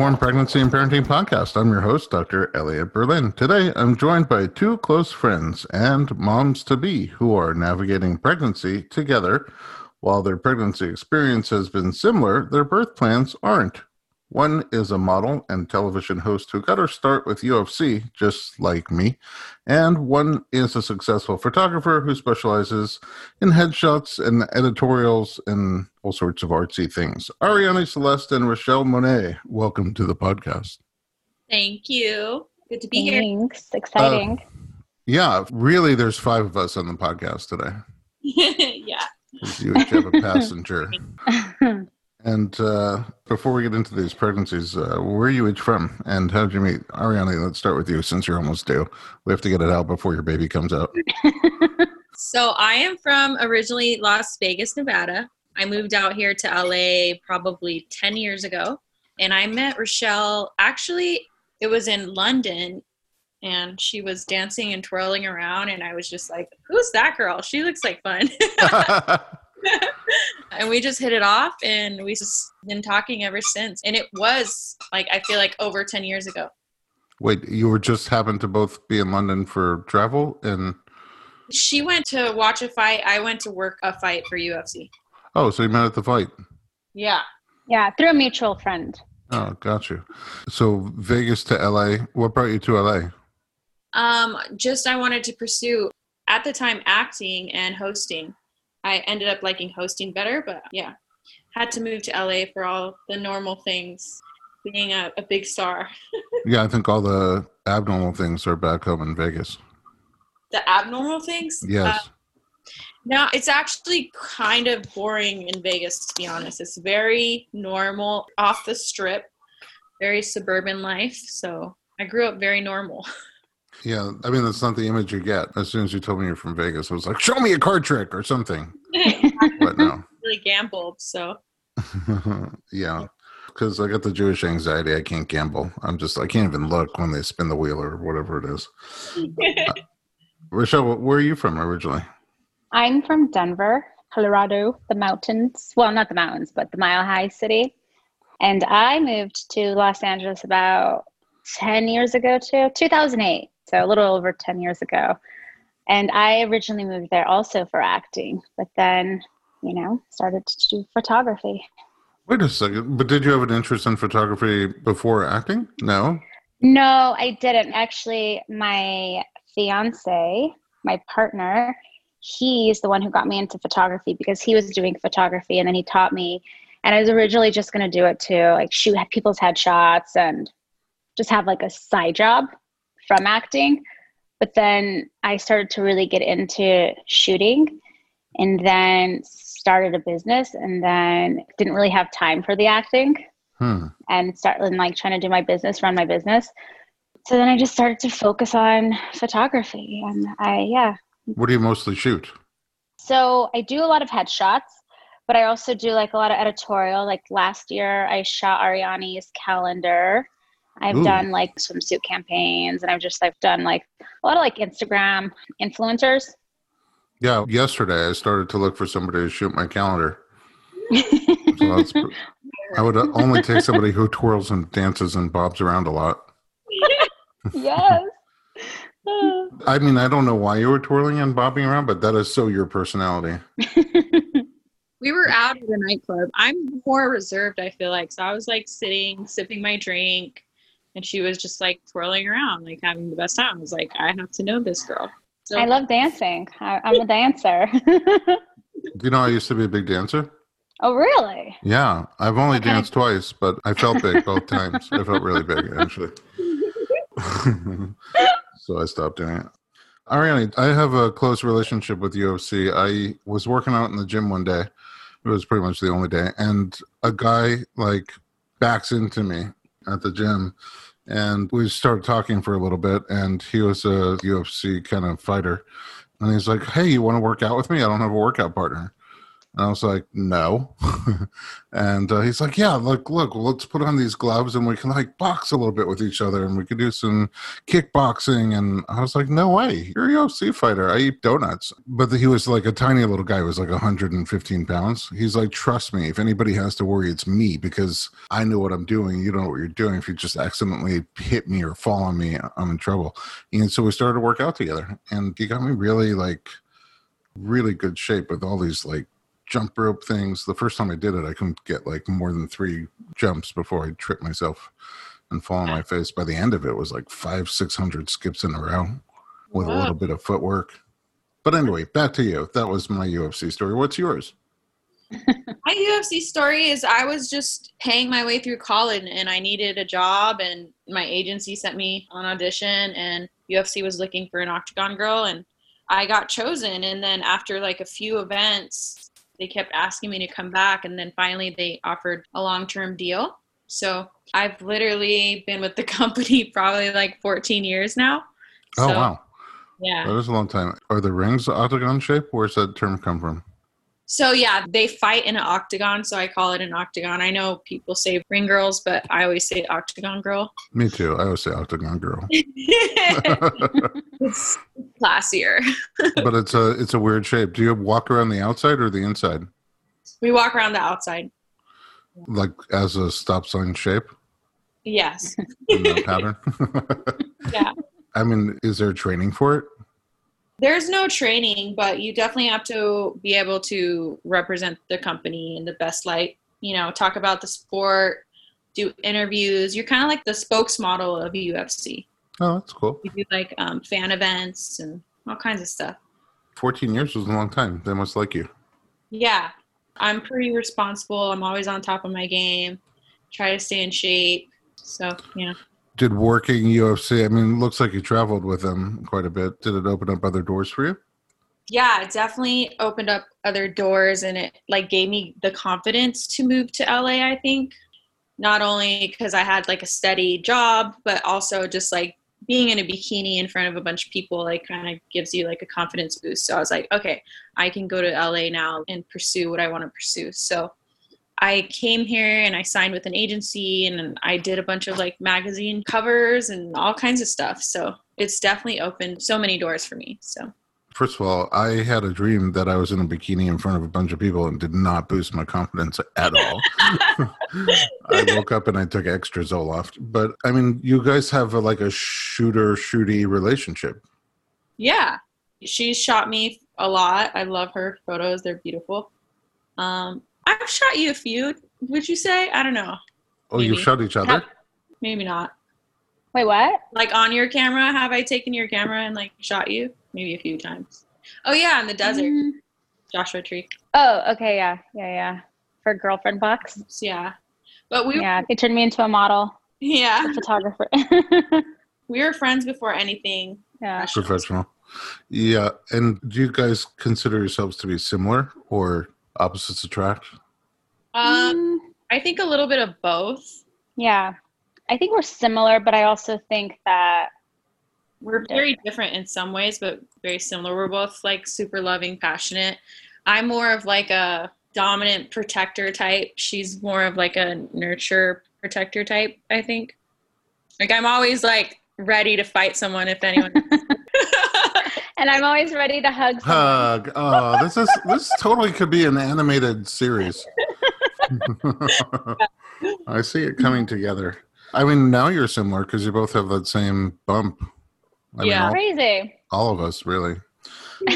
Informed Pregnancy and Parenting Podcast. I'm your host, Dr. Elliot Berlin. Today, I'm joined by two close friends and moms to be who are navigating pregnancy together. While their pregnancy experience has been similar, their birth plans aren't. One is a model and television host who got her start with UFC, just like me, and one is a successful photographer who specializes in headshots and editorials and all sorts of artsy things. Arianny Celeste and Richelle Monet, welcome to the podcast. Thank you. Good to be Thanks. here. Exciting. Uh, yeah, really, there's five of us on the podcast today. yeah. You each have a passenger. And uh, before we get into these pregnancies, uh, where are you each from, and how did you meet? Arianny, let's start with you since you're almost due. We have to get it out before your baby comes out. so I am from originally Las Vegas, Nevada. I moved out here to LA probably 10 years ago, and I met Richelle. Actually, it was in London, and she was dancing and twirling around, and I was just like, "Who's that girl? She looks like fun." and we just hit it off and we just been talking ever since. And it was like I feel like over ten years ago. Wait, you were just happened to both be in London for travel and she went to watch a fight. I went to work a fight for UFC. Oh, so you met at the fight? Yeah. Yeah, through a mutual friend. Oh, got you. So Vegas to LA. What brought you to LA? Um, just I wanted to pursue at the time acting and hosting. I ended up liking hosting better, but yeah, had to move to LA for all the normal things, being a, a big star. yeah, I think all the abnormal things are back home in Vegas. The abnormal things? Yes. Uh, no, it's actually kind of boring in Vegas, to be honest. It's very normal, off the strip, very suburban life. So I grew up very normal. Yeah, I mean that's not the image you get. As soon as you told me you're from Vegas, I was like, "Show me a card trick or something." but no, really gambled. So yeah, because I got the Jewish anxiety. I can't gamble. I'm just I can't even look when they spin the wheel or whatever it is. uh, Richelle, where are you from originally? I'm from Denver, Colorado, the mountains. Well, not the mountains, but the Mile High City. And I moved to Los Angeles about 10 years ago, too, 2008 so a little over 10 years ago. And I originally moved there also for acting, but then, you know, started to do photography. Wait a second, but did you have an interest in photography before acting? No. No, I didn't. Actually, my fiance, my partner, he's the one who got me into photography because he was doing photography and then he taught me. And I was originally just going to do it to like shoot people's headshots and just have like a side job from acting. But then I started to really get into shooting and then started a business and then didn't really have time for the acting hmm. and started like trying to do my business, run my business. So then I just started to focus on photography and I, yeah. What do you mostly shoot? So I do a lot of headshots, but I also do like a lot of editorial. Like last year, I shot Arianny's calendar I've Ooh. done like swimsuit campaigns and I've just I've done like a lot of like Instagram influencers. Yeah, yesterday I started to look for somebody to shoot my calendar. so I would uh, only take somebody who twirls and dances and bobs around a lot. yes. I mean, I don't know why you were twirling and bobbing around, but that is so your personality. we were out at a nightclub. I'm more reserved, I feel like. So I was like sitting, sipping my drink, and she was just like twirling around, like having the best time. I was like, I have to know this girl. So, I love dancing. I, am a dancer. Do you know I used to be a big dancer? Oh, really? Yeah, I've only okay. danced twice, but I felt big both times. I felt really big, actually. so I stopped doing it. Arianny, I have a close relationship with UFC. I was working out in the gym one day. It was pretty much the only day, and a guy like backs into me at the gym. And we started talking for a little bit and he was a ufc kind of fighter. And he's like hey you want to work out with me? I don't have a workout partner And I was like, no. and uh, he's like, yeah, look, look, let's put on these gloves and we can like box a little bit with each other and we could do some kickboxing. And I was like, no way, you're a UFC fighter. I eat donuts. But he was like a tiny little guy, he was like 115 pounds. He's like, trust me, if anybody has to worry, it's me because I know what I'm doing. You don't know what you're doing. If you just accidentally hit me or fall on me, I'm in trouble. And so we started to work out together and he got me really like, really good shape with all these like jump rope things. The first time I did it, I couldn't get like more than three jumps before I tripped myself and fall on my face. By the end of it, it was like five, six hundred skips in a row with wow. a little bit of footwork. But anyway, back to you. That was my UFC story. What's yours? my UFC story is I was just paying my way through college and I needed a job and my agency sent me on audition and UFC was looking for an octagon girl and I got chosen and then after like a few events they kept asking me to come back and then finally they offered a long-term deal. So i've literally been with the company probably like 14 years now. Oh wow. yeah. That is a long time. Are the rings octagon shape? Where's that term come from so yeah they fight in an octagon so i call it an octagon. I know people say ring girls but i always say octagon girl. Me too. I always say octagon girl. It's classier. But it's a it's a weird shape. Do you walk around the outside or the inside? We walk around the outside. Like as a stop sign shape? Yes. Pattern? Yeah. I mean is there training for it there's no training, but you definitely have to be able to represent the company in the best light. You know, talk about the sport, do interviews. You're kind of like the spokesmodel of UFC. Oh, that's cool. You do like um, fan events and all kinds of stuff. 14 years was a long time. They must like you. Yeah. I'm pretty responsible. I'm always on top of my game. Try to stay in shape. So, know did working UFC? I mean, looks like you traveled with them quite a bit. Did it open up other doors for you? Yeah, it definitely opened up other doors, and it like gave me the confidence to move to LA. I think not only because I had like a steady job, but also just like being in a bikini in front of a bunch of people like kind of gives you like a confidence boost. So I was like, okay, I can go to LA now and pursue what I want to pursue. So I came here and I signed with an agency and I did a bunch of like magazine covers and all kinds of stuff. So it's definitely opened so many doors for me. So First of all, I had a dream that I was in a bikini in front of a bunch of people and did not boost my confidence at all. I woke up and I took extra Zoloft. But I mean, you guys have a, like a shooter shooty relationship. Yeah. She's shot me a lot. I love her photos. They're beautiful. Um, I've shot you a few. Would you say? I don't know. Oh, you've shot each other? Maybe not. Wait, what? Like on your camera? Have I taken your camera and like shot you? Maybe a few times. Oh yeah, in the desert. Mm. Joshua Tree. Oh, okay, yeah, yeah, yeah. For girlfriend box. Yeah, but we. Yeah, they turned me into a model. Yeah. A photographer. we were friends before anything. Yeah. Professional. Yeah, and do you guys consider yourselves to be similar or opposites attract? Um, mm. I think a little bit of both. Yeah, I think we're similar, but I also think that we're very different in some ways, but very similar. We're both like super loving, passionate. I'm more of like a dominant protector type. She's more of like a nurture protector type, I think. Like I'm always like ready to fight someone if anyone and I'm always ready to hug. Someone. Hug. Oh, this is this totally could be an animated series. I see it coming together. I mean, now you're similar because you both have that same bump. I yeah, mean, all, crazy. All of us, really.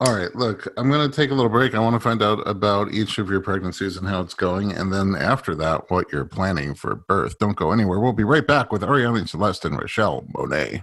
all right, look, I'm going to take a little break. I want to find out about each of your pregnancies and how it's going. And then after that, what you're planning for birth. Don't go anywhere. We'll be right back with Arianny Celeste and Richelle Monet.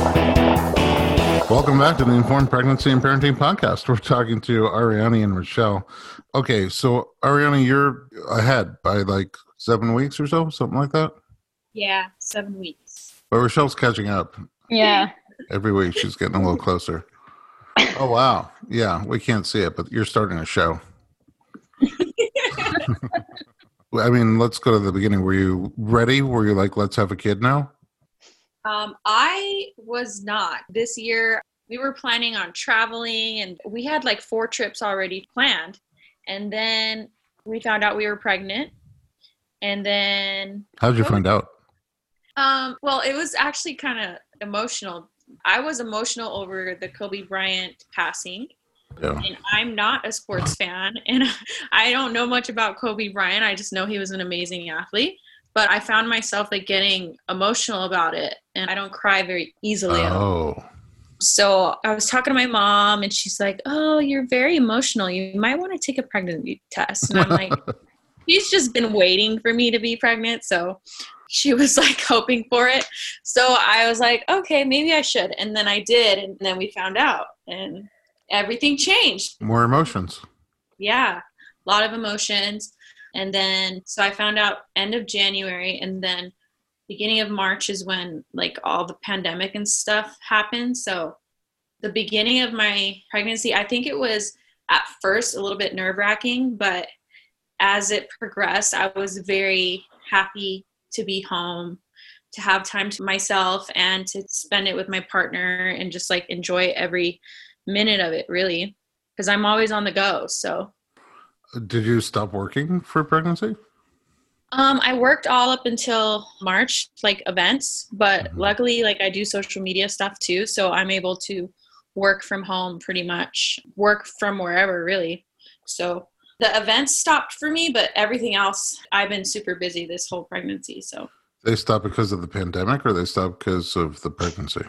Welcome back to the Informed Pregnancy and Parenting Podcast. We're talking to Arianny and Richelle. Okay, so Arianny, you're ahead by like seven weeks or so, something like that. Yeah, seven weeks. But Richelle's catching up. Yeah. Every week she's getting a little closer. Oh wow. Yeah, we can't see it, but you're starting a show. I mean, let's go to the beginning. Were you ready? Were you like, let's have a kid now? Um, I was not. This year, we were planning on traveling, and we had like four trips already planned. And then we found out we were pregnant. And then. How'd you find out? Um, well, it was actually kind of emotional. I was emotional over the Kobe Bryant passing. Yeah. And I'm not a sports fan, and I don't know much about Kobe Bryant. I just know he was an amazing athlete. But I found myself like getting emotional about it, and I don't cry very easily. Oh. So I was talking to my mom, and she's like, "Oh, you're very emotional. You might want to take a pregnancy test." And I'm like, "She's just been waiting for me to be pregnant." So she was like hoping for it. So I was like, "Okay, maybe I should." And then I did, and then we found out, and everything changed. More emotions. Yeah, a lot of emotions. And then so I found out end of January, and then beginning of March is when like all the pandemic and stuff happened. So the beginning of my pregnancy, I think it was at first a little bit nerve wracking, but as it progressed, I was very happy to be home, to have time to myself, and to spend it with my partner and just like enjoy every minute of it, really, because I'm always on the go. So Did you stop working for pregnancy? Um, I worked all up until March, like events, but Mhm. luckily, like I do social media stuff too, so I'm able to work from home pretty much, work from wherever really. So the events stopped for me, but everything else, I've been super busy this whole pregnancy. So They stopped because of the pandemic or they stopped because of the pregnancy?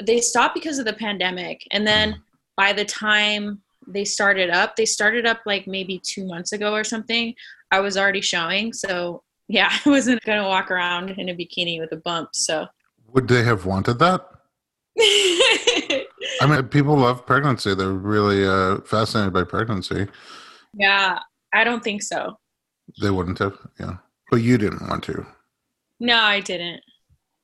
they stopped because of the pandemic, and then by the time they started up, they started up like maybe two months ago or something. I was already showing, so yeah, I wasn't gonna walk around in a bikini with a bump. So. Would they have wanted that? I mean, people love pregnancy. They're really uh, fascinated by pregnancy. yeah, I don't think so. They wouldn't have, yeah. But you didn't want to. No, I didn't.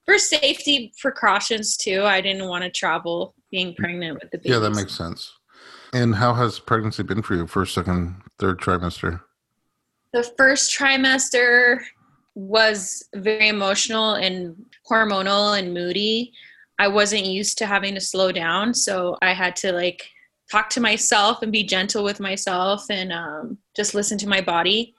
For safety precautions too, I didn't want to travel being pregnant with the baby. Yeah, that makes sense. And how has pregnancy been for you? First, second, third trimester? the first trimester was very emotional and hormonal and moody. I wasn't used to having to slow down, so I had to like talk to myself and be gentle with myself and um, just listen to my body.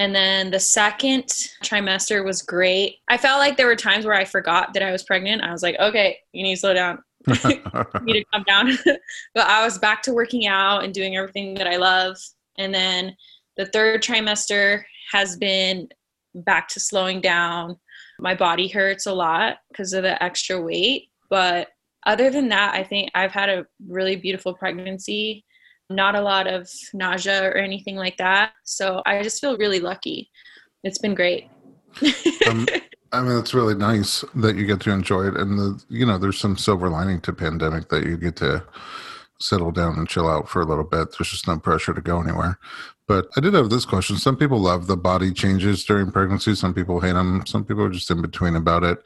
And then the second trimester was great. I felt like there were times where I forgot that I was pregnant. I was like, okay, you need to slow down. need to calm down. but I was back to working out and doing everything that I love. And then the third trimester has been back to slowing down. My body hurts a lot because of the extra weight. But other than that, I think I've had a really beautiful pregnancy. Not a lot of nausea or anything like that. So I just feel really lucky. It's been great. Um, I mean, it's really nice that you get to enjoy it, and the you know, there's some silver lining to pandemic that you get to settle down and chill out for a little bit. There's just no pressure to go anywhere. But I did have this question. Some people love the body changes during pregnancy. Some people hate them. Some people are just in between about it.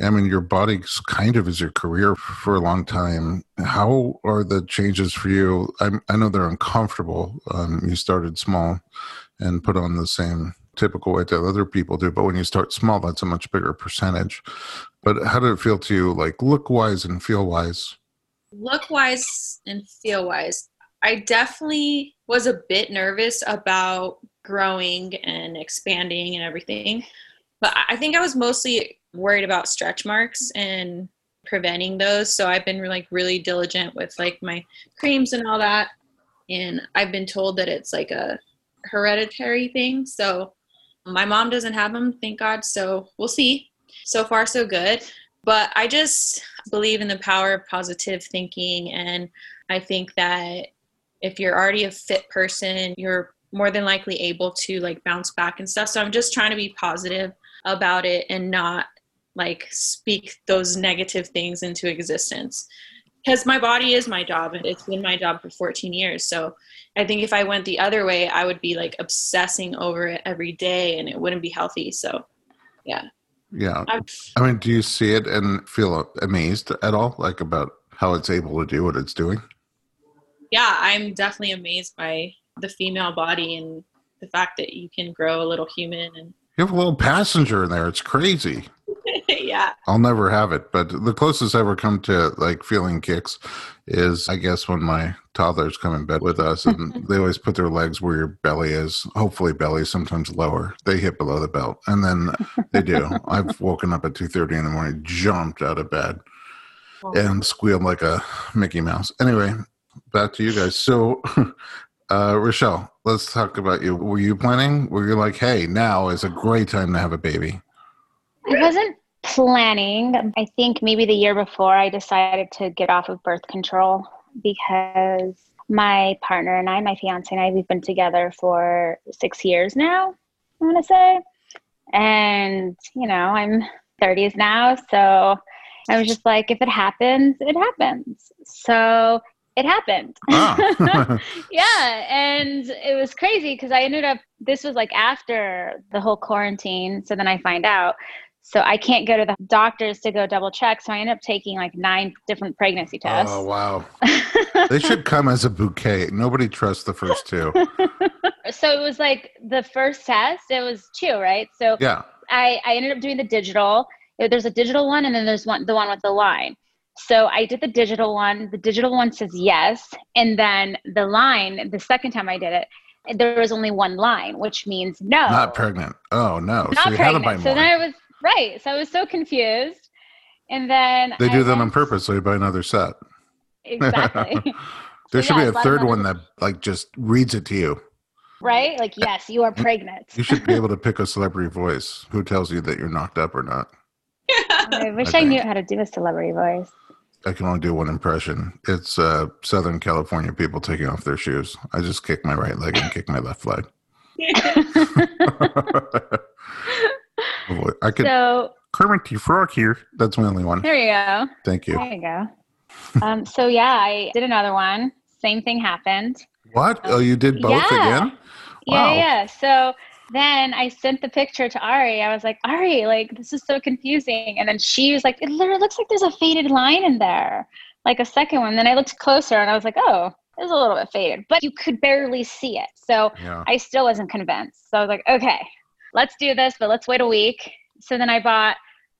I mean, your body kind of is your career for a long time. How are the changes for you? I, I know they're uncomfortable. Um, you started small and put on the same typical way that other people do. But when you start small, that's a much bigger percentage. But how did it feel to you, like look wise and feel wise? look wise and feel wise i definitely was a bit nervous about growing and expanding and everything but i think i was mostly worried about stretch marks and preventing those. So I've been like really diligent with like my creams and all that. And I've been told that it's like a hereditary thing. So my mom doesn't have them, thank God. So we'll see. So far, so good. But I just believe in the power of positive thinking. And I think that if you're already a fit person, you're more than likely able to like bounce back and stuff. So I'm just trying to be positive about it and not like speak those negative things into existence because my body is my job and it's been my job for 14 years. So i think if i went the other way i would be like obsessing over it every day and it wouldn't be healthy so yeah. Yeah. I i mean do you see it and feel amazed at all like about how it's able to do what it's doing? Yeah i'm definitely amazed by the female body and the fact that you can grow a little human and you have a little passenger in there. It's crazy yeah. I'll never have it, but the closest I ever come to like feeling kicks is I guess when my toddlers come in bed with us and they always put their legs where your belly is, hopefully belly, sometimes lower. They hit below the belt. And then they do. I've woken up at 2:30 in the morning, jumped out of bed and squealed like a Mickey Mouse. Anyway, back to you guys. So uh, Richelle, let's talk about you. Were you planning? Were you like, hey, now is a great time to have a baby? I wasn't planning. I think maybe the year before I decided to get off of birth control because my partner and I, my fiance and I, we've been together for six years now, I want to say. And, you know, I'm 30s now. So I was just like, if it happens, it happens. So it happened. Oh. yeah. And it was crazy because I ended up, this was like after the whole quarantine. So then I find out. So I can't go to the doctors to go double check. So I end up taking like nine different pregnancy oh, tests. Oh, wow. they should come as a bouquet. Nobody trusts the first two. so it was like the first test, it was two, right? So yeah, I, I ended up doing the digital. There's a digital one and then there's one the one with the line. So I did the digital one. The digital one says yes. And then the line, the second time I did it, there was only one line, which means no. Not pregnant. Oh no. Not so pregnant. So then I was Right. So I was so confused. And then they do I that on purpose, so you buy another set. Exactly. there so should yeah, be a third one that like just reads it to you. Right? Like, yes, you are pregnant. you should be able to pick a celebrity voice who tells you that you're knocked up or not. I wish I, I knew how to do a celebrity voice. I can only do one impression. It's uh, Southern California people taking off their shoes. I just kick my right leg and kick my left leg. I could. So, Kermit the Frog here. That's my only one. There you go. Thank you. There you go. um, so yeah, I did another one. Same thing happened. What? Um, oh, you did both yeah. again? Wow. Yeah, yeah. So then I sent the picture to Ari. I was like, Ari, like this is so confusing. And then she was like, it literally looks like there's a faded line in there, like a second one. Then I looked closer and I was like, oh, it's a little bit faded, but you could barely see it. So yeah. I still wasn't convinced. So I was like, okay, let's do this, but let's wait a week. So then I bought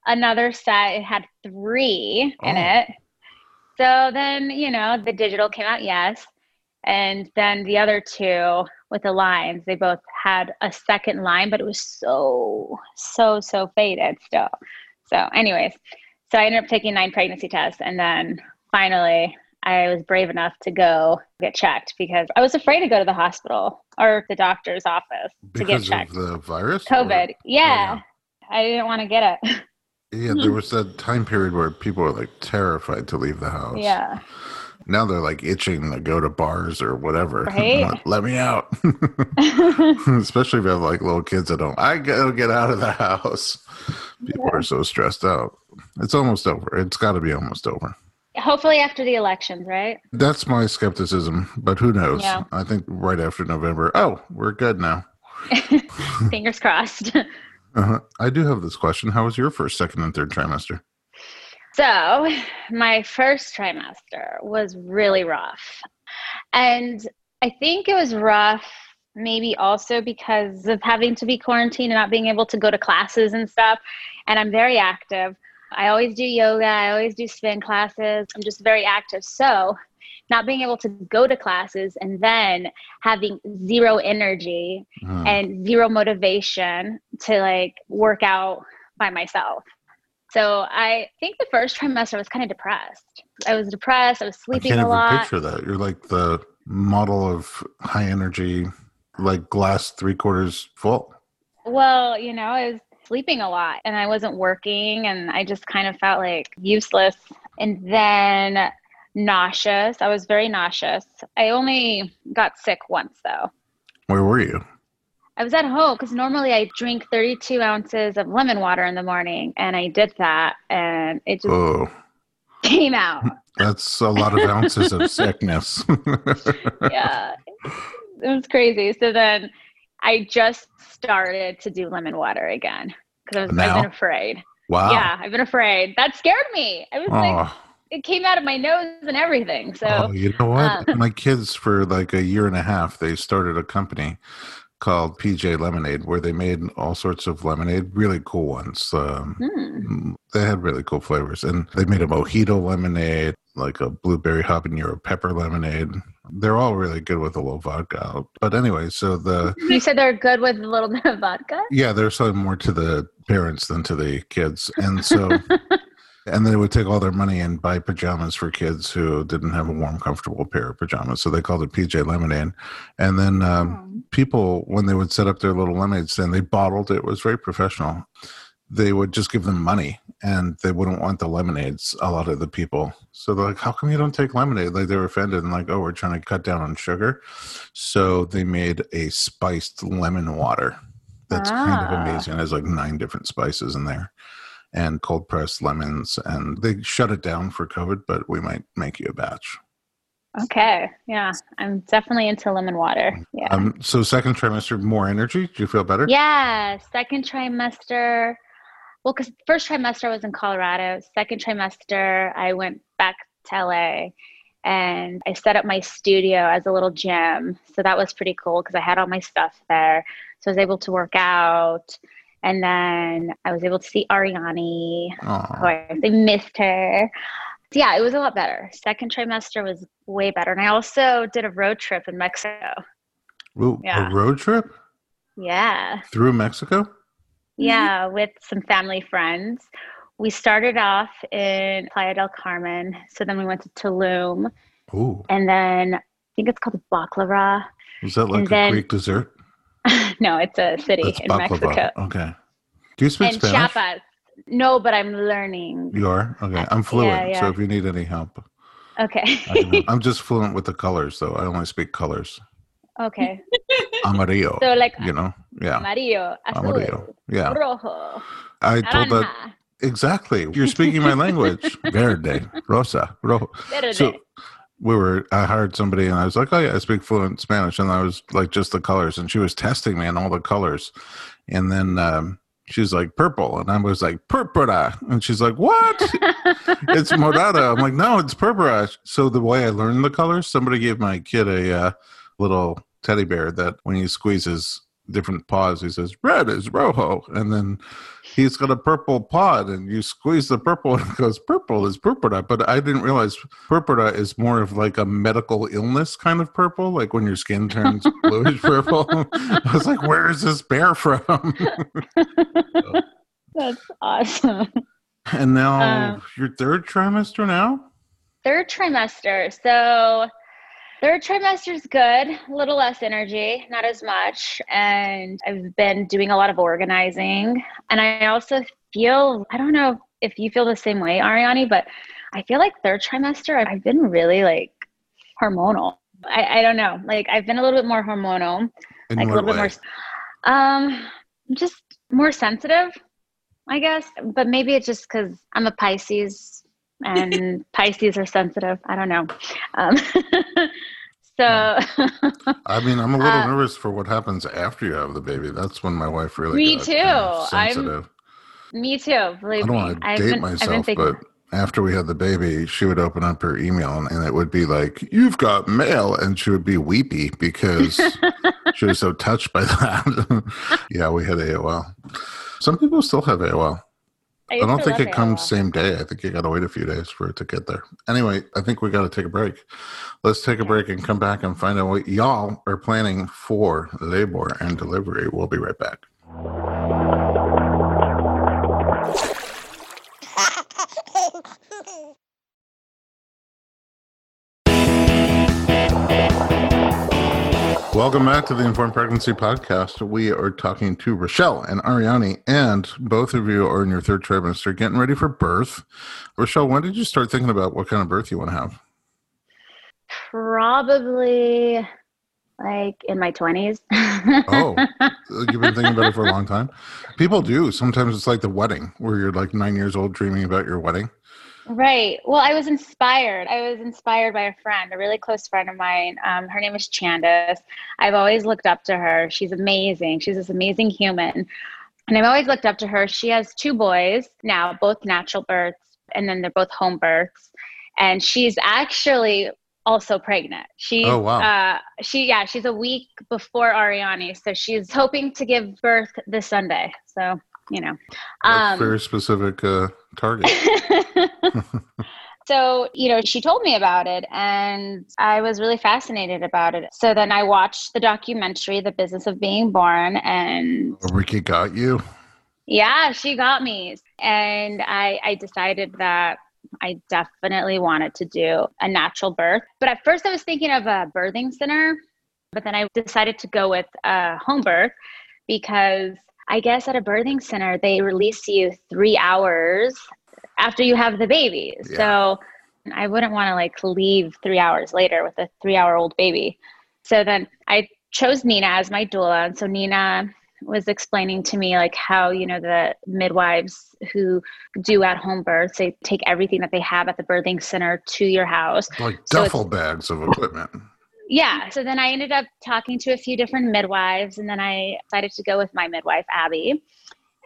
another set. It had three in oh. it. So then, you know, the digital came out, yes. And then the other two with the lines, they both had a second line, but it was so, so, so faded still. So, anyways, so I ended up taking nine pregnancy tests. And then finally, I was brave enough to go get checked because I was afraid to go to the hospital or the doctor's office because to get checked. Of the virus? COVID. Yeah. Oh, yeah. I didn't want to get it. Yeah, there was that time period where people were like terrified to leave the house. Yeah. Now they're like itching to go to bars or whatever. Right? Let me out. Especially if you have like little kids that don't. I gotta get out of the house. People yeah. are so stressed out. It's almost over. It's got to be almost over. Hopefully after the elections, right? That's my skepticism, but who knows? Yeah. I think right after November. Oh, we're good now. Fingers crossed. uh-huh. I do have this question. How was your first, second, and third trimester? So, my first trimester was really rough. And I think it was rough maybe also because of having to be quarantined and not being able to go to classes and stuff. And I'm very active. I always do yoga, I always do spin classes. I'm just very active. So, not being able to go to classes and then having zero energy mm. and zero motivation to like work out by myself. So I think the first trimester I was kind of depressed. I was depressed. I was sleeping I can't a even lot. picture that. You're like the model of high energy, like glass three quarters full. Well, you know, I was sleeping a lot and I wasn't working and I just kind of felt like useless. And then nauseous. I was very nauseous. I only got sick once though. Where were you? I was at home because normally I drink 32 ounces of lemon water in the morning and I did that and it just Oh, came out. that's a lot of ounces of sickness. yeah. It was crazy. So then I just started to do lemon water again because I've been afraid. Wow. Yeah, I've been afraid. That scared me. I was like, Oh, it came out of my nose and everything. So oh, you know what? um, My kids, for like a year and a half, they started a company called PJ Lemonade where they made all sorts of lemonade, really cool ones. Um, hmm. they had really cool flavors, and they made a mojito lemonade, like a blueberry habanero pepper lemonade. They're all really good with a little vodka. But anyway, so the you said they're good with a little bit of vodka. yeah, they're selling more to the parents than to the kids, and so. And they would take all their money and buy pajamas for kids who didn't have a warm, comfortable pair of pajamas. So they called it PJ Lemonade. And then um, people, when they would set up their little lemonade stand, they bottled it. It was very professional. They would just give them money and they wouldn't want the lemonades, a lot of the people. So they're like, how come you don't take lemonade? Like they were offended and like, oh, we're trying to cut down on sugar. So they made a spiced lemon water that's kind of Ah. amazing. It has like nine different spices in there and cold pressed lemons. And they shut it down for COVID, but we might make you a batch. Okay. Yeah. I'm definitely into lemon water. Yeah. Um, so second trimester, more energy. Do you feel better? Yeah, second trimester. Well, because first trimester I was in Colorado. Second trimester, I went back to LA and I set up my studio as a little gym. So that was pretty cool because I had all my stuff there. So I was able to work out. And then I was able to see Arianny. Of Aw. course, I missed her. So yeah, it was a lot better. Second trimester was way better. And I also did a road trip in Mexico. Ooh, Yeah. A road trip Yeah. through Mexico? Yeah, with some family friends. We started off in Playa del Carmen. So then we went to Tulum. Ooh, And then I think it's called baklava. is that like And a then- Greek dessert? No, it's a city That's in baklava. Mexico. Okay. Do you speak And Spanish? Chiapas. No, but I'm learning. You are? Okay. I'm fluent. So yeah. if you need any help, Okay. I can help. I'm just fluent with the colors, though. I only speak colors. okay. Amarillo. So like you know? Yeah. amarillo, azul, Amarillo. Yeah. rojo, I told that exactly. You're speaking my language. Verde, rosa, rojo. verde. So we were, I hired somebody and I was like, oh, yeah, I speak fluent Spanish. And I was like, just the colors. And she was testing me on all the colors. And then um, she's like, purple. And I was like, purpura. And she's like, what? it's morada. I'm like, no, it's purpura. So the way I learned the colors, somebody gave my kid a uh, little teddy bear that when he squeezes different paws, he says, red is rojo. And then he's got a purple pod and you squeeze the purple and it goes, purple is purpura. But I didn't realize purpura is more of like a medical illness kind of purple, like when your skin turns bluish purple. I was like, where is this bear from? That's awesome. and now Um, your third trimester now? Third trimester. So third trimester is good, a little less energy, not as much. And I've been doing a lot of organizing. And I also feel, I don't know if you feel the same way, Arianny, but I feel like third trimester, I've been really like hormonal. I, I don't know. Like I've been a little bit more hormonal, In like a little way? bit more, um, just more sensitive, I guess. But maybe it's just because I'm a Pisces and Pisces are sensitive. I don't know. Um, so I mean, I'm a little Uh, nervous for what happens after you have the baby. That's when my wife really Me got too. kind of I'm- sensitive. me too. I don't want to date been, myself, but after we had the baby, she would open up her email and, and it would be like, "You've got mail," and she would be weepy because she was so touched by that. yeah, we had AOL. Some people still have AOL. I don't think it comes same day. I think you got to wait a few days for it to get there. Anyway, I think we got to take a break. Let's take a break and come back and find out what y'all are planning for labor and delivery. We'll be right back. Welcome back to the Informed Pregnancy Podcast. We are talking to Richelle and Arianny, and both of you are in your third trimester getting ready for birth. Richelle, when did you start thinking about what kind of birth you want to have? Probably like in my 20s. oh, you've been thinking about it for a long time? People do. Sometimes it's like the wedding where you're like nine years old dreaming about your wedding. Right. Well, I was inspired. I was inspired by a friend, a really close friend of mine. Um, her name is Chandis. I've always looked up to her. She's amazing. She's this amazing human. And I've always looked up to her. She has two boys now, both natural births, and then they're both home births. And she's actually also pregnant. She's oh, wow. uh, she yeah, she's a week before Arianny, so she's hoping to give birth this Sunday. So you know, um, very specific uh, target. so you know she told me about it and i was really fascinated about it. So then i watched the documentary the business of being born and oh, Ricki got you? Yeah she got me. And i i decided that i definitely wanted to do a natural birth. But at first i was thinking of a birthing center but then i decided to go with a home birth because I guess at a birthing center, they release you three hours after you have the baby. Yeah. So I wouldn't want to like leave three hours later with a three hour old baby. So then I chose Nina as my doula. And so Nina was explaining to me like how, you know, the midwives who do at home births, they take everything that they have at the birthing center to your house. Like duffel bags of equipment yeah so then i ended up talking to a few different midwives and then i decided to go with my midwife abby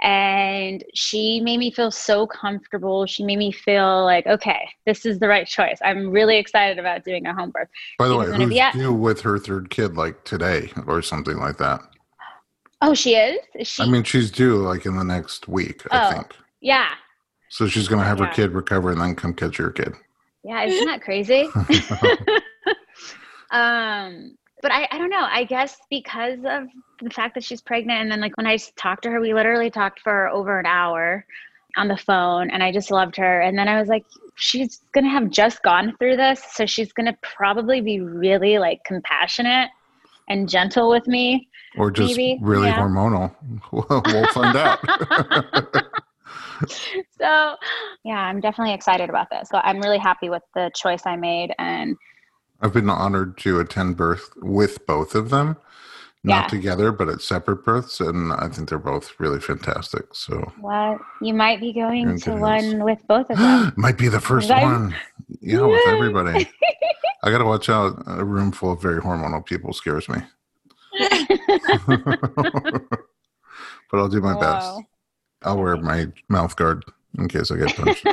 and she made me feel so comfortable. She made me feel like okay this is the right choice. I'm really excited about doing a home birth. By the way who's at- due with her third kid like today or something like that? Oh she is, is she- i mean she's due like in the next week i oh, think. yeah. So she's gonna have yeah. her kid recover and then come catch your kid. Yeah isn't that crazy? Um, but I, I don't know. I guess because of the fact that she's pregnant, and then like when I talked to her, we literally talked for over an hour on the phone, and I just loved her. And then I was like, she's gonna have just gone through this, so she's gonna probably be really like compassionate and gentle with me. Or just maybe. really yeah. hormonal. we'll find out. so, yeah, I'm definitely excited about this. So I'm really happy with the choice I made, and I've been honored to attend birth with both of them, not yeah. together, but at separate births, and I think they're both really fantastic. So, what you might be going to one with both of them? might be the 1st one. Yeah, with everybody. I got to watch out. A room full of very hormonal people scares me. but I'll do my best. I'll wear my mouth guard in case I get punched.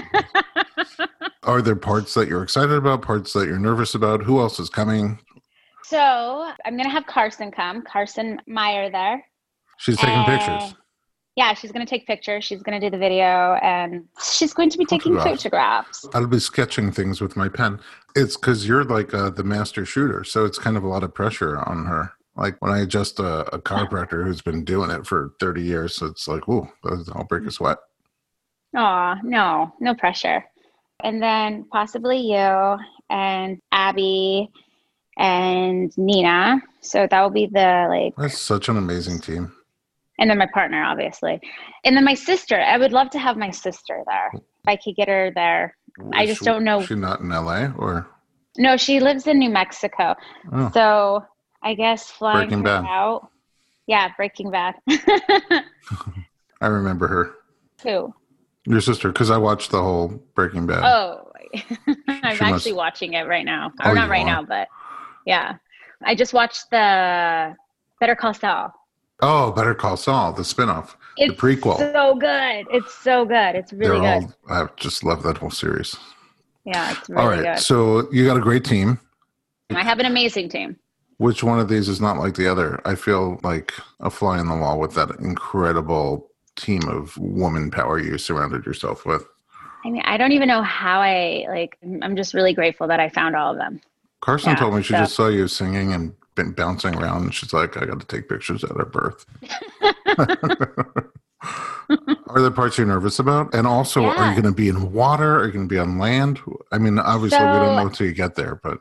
Are there parts that you're excited about, parts that you're nervous about? Who else is coming? So I'm going to have Carson come, Carson Meyer there. She's taking and pictures. Yeah, she's going to take pictures. She's going to do the video and she's going to be taking photographs. I'll be sketching things with my pen. It's because you're like uh, the master shooter. So it's kind of a lot of pressure on her. Like when I adjust a, a chiropractor who's been doing it for 30 years, it's like, ooh, I'll break a sweat. Aw, no, no pressure and then possibly you and Abby and Nina. So that will be the like. That's such an amazing team. And then my partner, obviously, and then my sister. I would love to have my sister there. If I could get her there. I just she, don't know. She not in LA or? No, she lives in New Mexico. Oh. So I guess flying Breaking her Bad. out. Yeah, Breaking Bad. I remember her. Who? Your sister, because I watched the whole Breaking Bad. Oh, I'm actually must... watching it right now. Oh, or oh, not right are. now, but yeah. I just watched the Better Call Saul. Oh, Better Call Saul, the spinoff, it's the prequel. So good. It's so good. It's really They're good. All, I just love that whole series. Yeah, it's really all right. Good. So you got a great team. I have an amazing team. Which one of these is not like the other? I feel like a fly in the wall with that incredible team of woman power you surrounded yourself with? I mean, I don't even know how I like. I'm just really grateful that I found all of them. Carson yeah, told me she so. just saw you singing and been bouncing around, and she's like, "I got to take pictures at her birth." are there parts you're nervous about? And also, yeah. are you going to be in water? Are you going to be on land? I mean, obviously, so, we don't know until you get there, but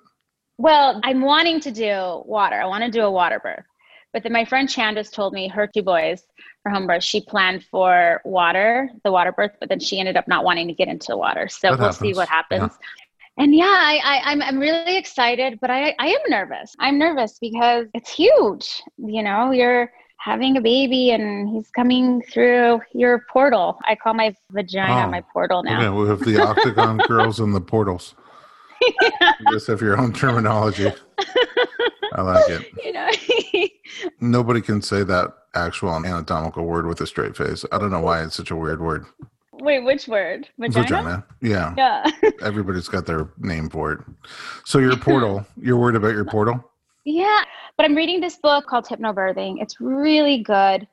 Well, I'm wanting to do water. I want to do a water birth. But then my friend Chan just told me her two boys for home birth, she planned for water, the water birth, but then she ended up not wanting to get into the water. So That we'll happens. see what happens. Yeah. And yeah, I, I, I'm, I'm really excited, but I, I am nervous. I'm nervous because it's huge. You know, you're having a baby and he's coming through your portal. I call my vagina Oh, my portal now. Okay, we have the octagon girls and the portals. You just have your own terminology. I like it. You know, Nobody can say that actual anatomical word with a straight face. I don't know why it's such a weird word. wait, which word? Vagina? Yeah. Yeah. Everybody's got their name for it. So your portal, you're worried about your portal? Yeah, but I'm reading this book called Hypnobirthing. It's really good.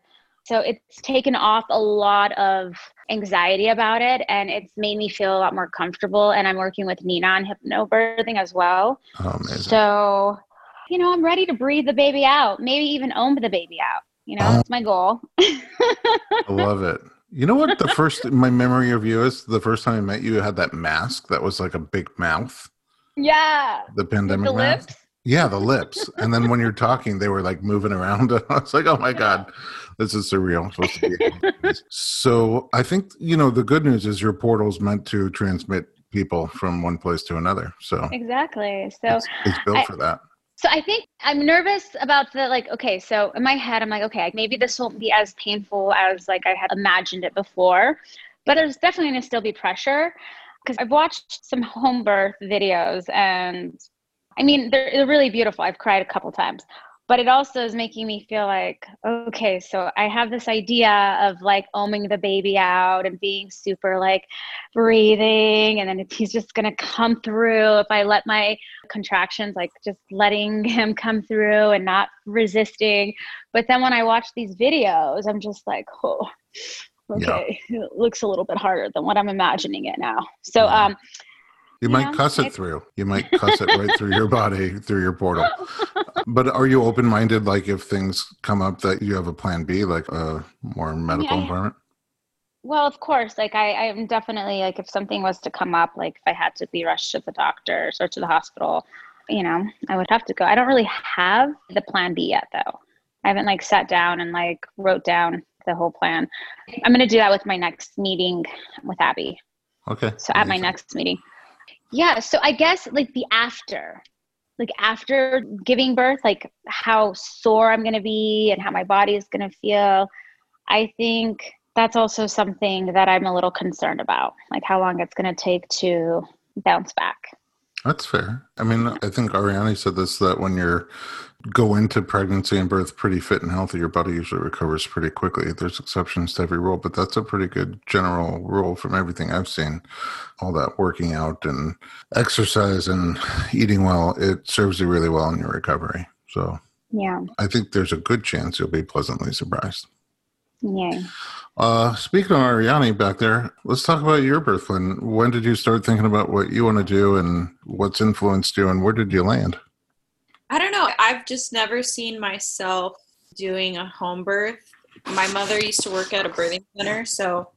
So it's taken off a lot of anxiety about it and it's made me feel a lot more comfortable. And I'm working with Nina on hypnobirthing as well. Oh, amazing. So, you know, I'm ready to breathe the baby out, maybe even own the baby out. You know, Oh. that's my goal. I love it. You know what? The first, my memory of you is the first time I met you, you had that mask that was like a big mouth, yeah. the pandemic the mask. lips. Yeah, the lips. And then when you're talking, they were like moving around. I was like, oh my God, this is surreal. I'm supposed to be. so I think, you know, the good news is your portal's meant to transmit people from one place to another. So Exactly. So it's, it's built I- for that. So I think I'm nervous about the like okay, so in my head I'm like okay, maybe this won't be as painful as like I had imagined it before, but there's definitely to still be pressure because I've watched some home birth videos and I mean they're really beautiful. I've cried a couple times. But it also is making me feel like, okay, so I have this idea of like oming the baby out and being super like breathing, and then if he's just gonna come through if I let my contractions, like just letting him come through and not resisting. But then when I watch these videos, I'm just like, oh, okay, it looks a little bit harder than what I'm imagining it now. So, Yeah. um, You You might know, cuss it through. You might cuss it right through your body, through your portal. But are you open minded? Like if things come up that you have a plan B, like a more medical I- environment? Well, of course. Like I, I'm definitely like if something was to come up, like if I had to be rushed to the doctors or to the hospital, you know, I would have to go. I don't really have the plan B yet though. I haven't like sat down and like wrote down the whole plan. I'm gonna do that with my next meeting with Abby. Okay. So at my next meeting. Yeah. So I guess like the after, like after giving birth, like how sore I'm gonna be and how my body is gonna feel. I think that's also something that I'm a little concerned about, like how long it's gonna take to bounce back. That's fair. I mean, I think Arianny said this that when you're go into pregnancy and birth pretty fit and healthy, your body usually recovers pretty quickly. There's exceptions to every rule, but that's a pretty good general rule from everything I've seen. All that working out and exercise and eating well, it serves you really well in your recovery. So Yeah. I think there's a good chance you'll be pleasantly surprised. Yeah. Uh, speaking of Arianny back there, let's talk about your birth plan. When did you start thinking about what you want to do and what's influenced you and where did you land? I don't know. I've just never seen myself doing a home birth. My mother used to work at a birthing center, so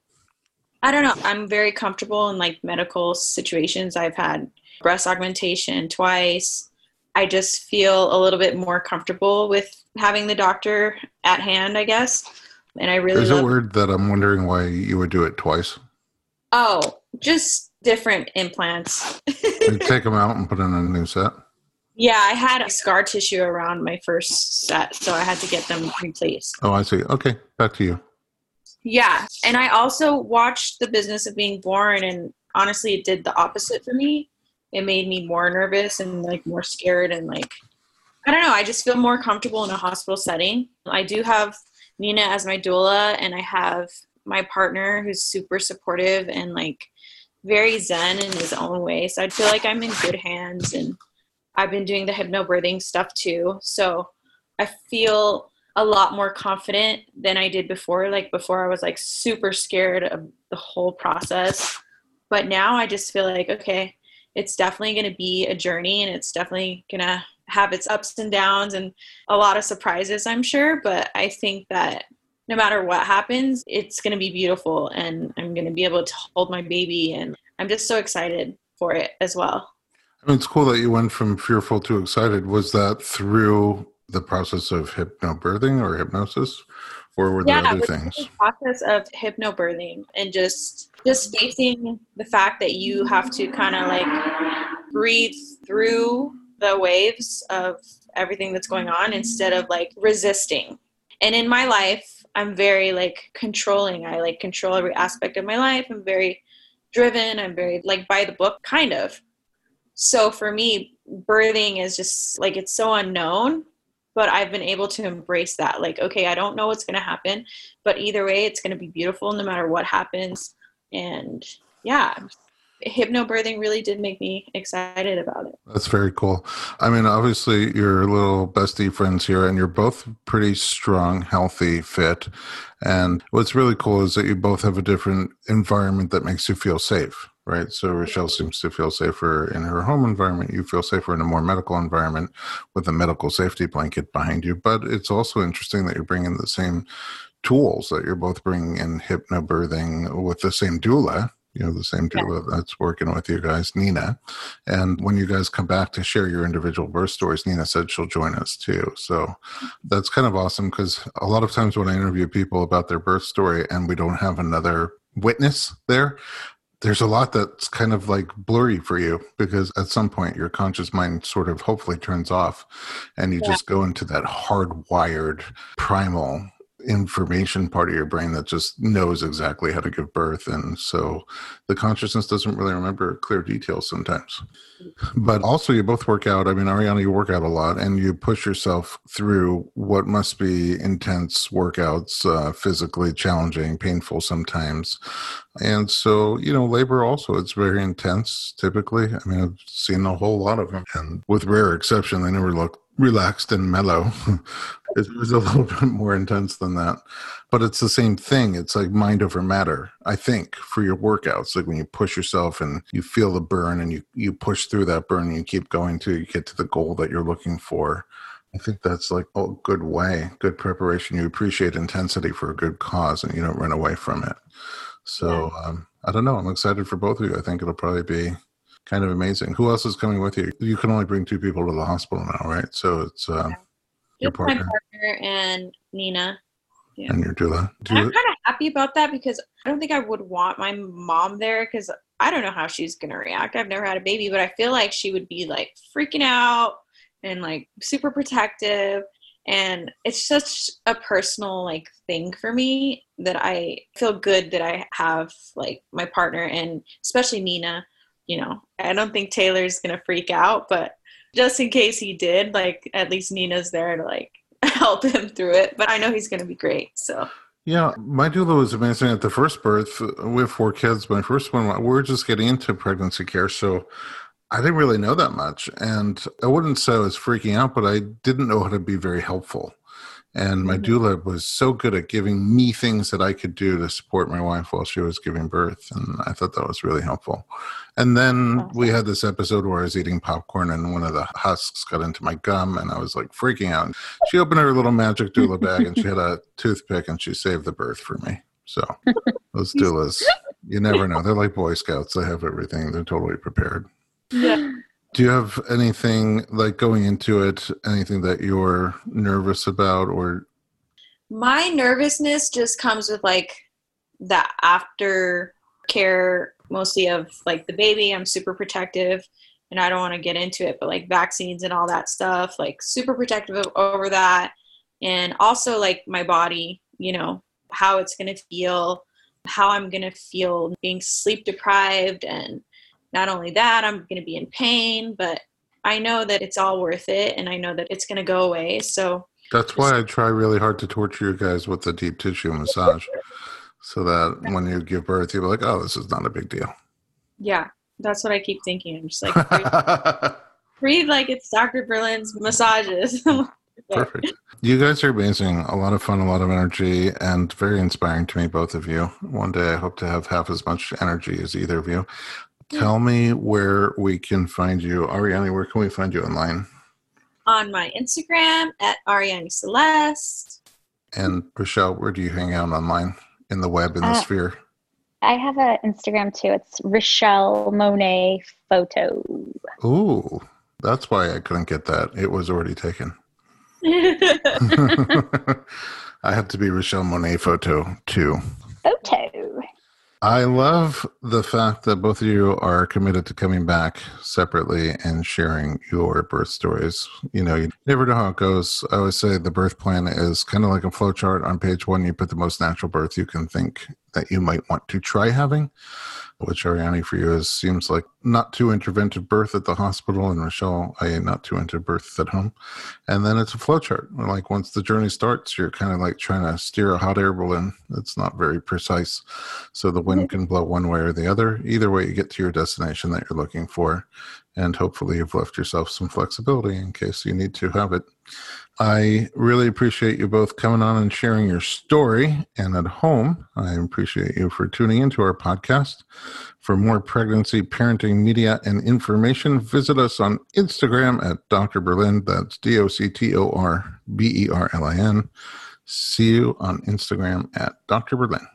I don't know. I'm very comfortable in like medical situations. I've had breast augmentation twice. I just feel a little bit more comfortable with having the doctor at hand, I guess. And I really There's love a word that I'm wondering why you would do it twice. Oh, just different implants. Take them out and put in a new set. Yeah, I had a scar tissue around my first set, so I had to get them replaced. Oh, I see. Okay, back to you. Yeah, and I also watched The Business of Being Born, and honestly, it did the opposite for me. It made me more nervous and like more scared, and like I don't know. I just feel more comfortable in a hospital setting. I do have Nina as my doula, and I have my partner who's super supportive and like very zen in his own way. So I'd feel like I'm in good hands, and I've been doing the hypnobirthing stuff too. So I feel a lot more confident than I did before. Like before, I was like super scared of the whole process. But now I just feel like, okay, it's definitely going to be a journey and it's definitely going to have its ups and downs and a lot of surprises, I'm sure. But I think that no matter what happens, it's going to be beautiful and I'm going to be able to hold my baby. And I'm just so excited for it as well. I mean, it's cool that you went from fearful to excited. Was that through the process of hypnobirthing or hypnosis, or were there yeah, other it was things? The process of hypnobirthing and just just facing the fact that you have to kind of like breathe through the waves of everything that's going on instead of like resisting. And in my life, I'm very like controlling. I like control every aspect of my life. I'm very driven. I'm very like by the book kind of. So for me, birthing is just like it's so unknown, but I've been able to embrace that. Like, okay, I don't know what's going to happen, but either way, it's going to be beautiful no matter what happens. And yeah, hypnobirthing really did make me excited about it. That's very cool. I mean, obviously, you're little bestie friends here, and you're both pretty strong, healthy, fit. And what's really cool is that you both have a different environment that makes you feel safe, right? So Richelle seems to feel safer in her home environment. You feel safer in a more medical environment with a medical safety blanket behind you. But it's also interesting that you're bringing the same tools that you're both bringing in hypnobirthing with the same doula you know the same doula yeah. that's working with you guys nina and when you guys come back to share your individual birth stories nina said she'll join us too so mm-hmm. that's kind of awesome because a lot of times when i interview people about their birth story and we don't have another witness there there's a lot that's kind of like blurry for you because at some point your conscious mind sort of hopefully turns off and you yeah. just go into that hardwired primal information part of your brain that just knows exactly how to give birth and so the consciousness doesn't really remember clear details sometimes. But also you both work out. I mean Arianny you work out a lot and you push yourself through what must be intense workouts uh, physically challenging painful sometimes. And so you know labor also it's very intense typically. I mean i've seen a whole lot of them and with rare exception they never look relaxed and mellow. it was a little bit more intense than that. But it's the same thing. It's like mind over matter, I think, for your workouts. Like when you push yourself and you feel the burn and you, you push through that burn and you keep going till you get to the goal that you're looking for. I think that's like a good way, good preparation. You appreciate intensity for a good cause and you don't run away from it. So yeah. um, I don't know. I'm excited for both of you. I think it'll probably be kind of amazing. Who else is coming with you? You can only bring two people to the hospital now, right? So it's uh, yeah. your partner. my partner and Nina. Yeah. And your doula. Do I'm kind of happy about that because I don't think I would want my mom there because I don't know how she's gonna react. I've never had a baby, but I feel like she would be like freaking out and like super protective. And it's such a personal like thing for me that I feel good that I have like my partner and especially Nina you know, I don't think Taylor's gonna freak out, but just in case he did, like at least Nina's there to like help him through it. But I know he's gonna be great. So yeah, my doula was amazing at the first birth. Uh, we have four kids. My first one, we were just getting into pregnancy care, so I didn't really know that much, and I wouldn't say I was freaking out, but I didn't know how to be very helpful. And my mm-hmm. doula was so good at giving me things that I could do to support my wife while she was giving birth. And I thought that was really helpful. And then awesome. we had this episode where I was eating popcorn and one of the husks got into my gum and I was like freaking out. She opened her little magic doula bag and she had a toothpick and she saved the birth for me. So those doulas, you never know. They're like Boy Scouts. They have everything. They're totally prepared. Yeah. Do you have anything like going into it, anything that you're nervous about or? My nervousness just comes with like the after care, mostly of like the baby. I'm super protective and I don't want to get into it, but like vaccines and all that stuff, like super protective over that. And also like my body, you know, how it's going to feel, how I'm going to feel being sleep deprived and not only that, I'm going to be in pain, but I know that it's all worth it and I know that it's going to go away. So that's why I try really hard to torture you guys with the deep tissue massage so that when you give birth, you'll be like, oh, this is not a big deal. Yeah, that's what I keep thinking. I'm just like, breathe, breathe like it's Dr. Berlin's massages. Perfect. You guys are amazing. A lot of fun, a lot of energy, and very inspiring to me, both of you. One day I hope to have half as much energy as either of you. Tell me where we can find you. Arianny, where can we find you online? On my Instagram at Arianny Celeste. And Richelle, where do you hang out online in the web, in the uh, sphere? I have an Instagram too. It's Richelle Monet Photo. Ooh, that's why I couldn't get that. It was already taken. I have to be Richelle Monet photo too. Photo. I love the fact that both of you are committed to coming back separately and sharing your birth stories. You know, you never know how it goes. I always say the birth plan is kind of like a flow chart. On page one, you put the most natural birth you can think that you might want to try having which Arianny for you is seems like not too interventive birth at the hospital, and Richelle a not too interventive birth at home, and then it's a flowchart. Like once the journey starts, you're kind of like trying to steer a hot air balloon. It's not very precise, so the wind can blow one way or the other. Either way, you get to your destination that you're looking for, and hopefully you've left yourself some flexibility in case you need to have it. I really appreciate you both coming on and sharing your story. And at home, I appreciate you for tuning into our podcast. For more pregnancy, parenting, media, and information, visit us on Instagram at Dr. Berlin. That's D O C T O R B E R L I N. See you on Instagram at Dr. Berlin.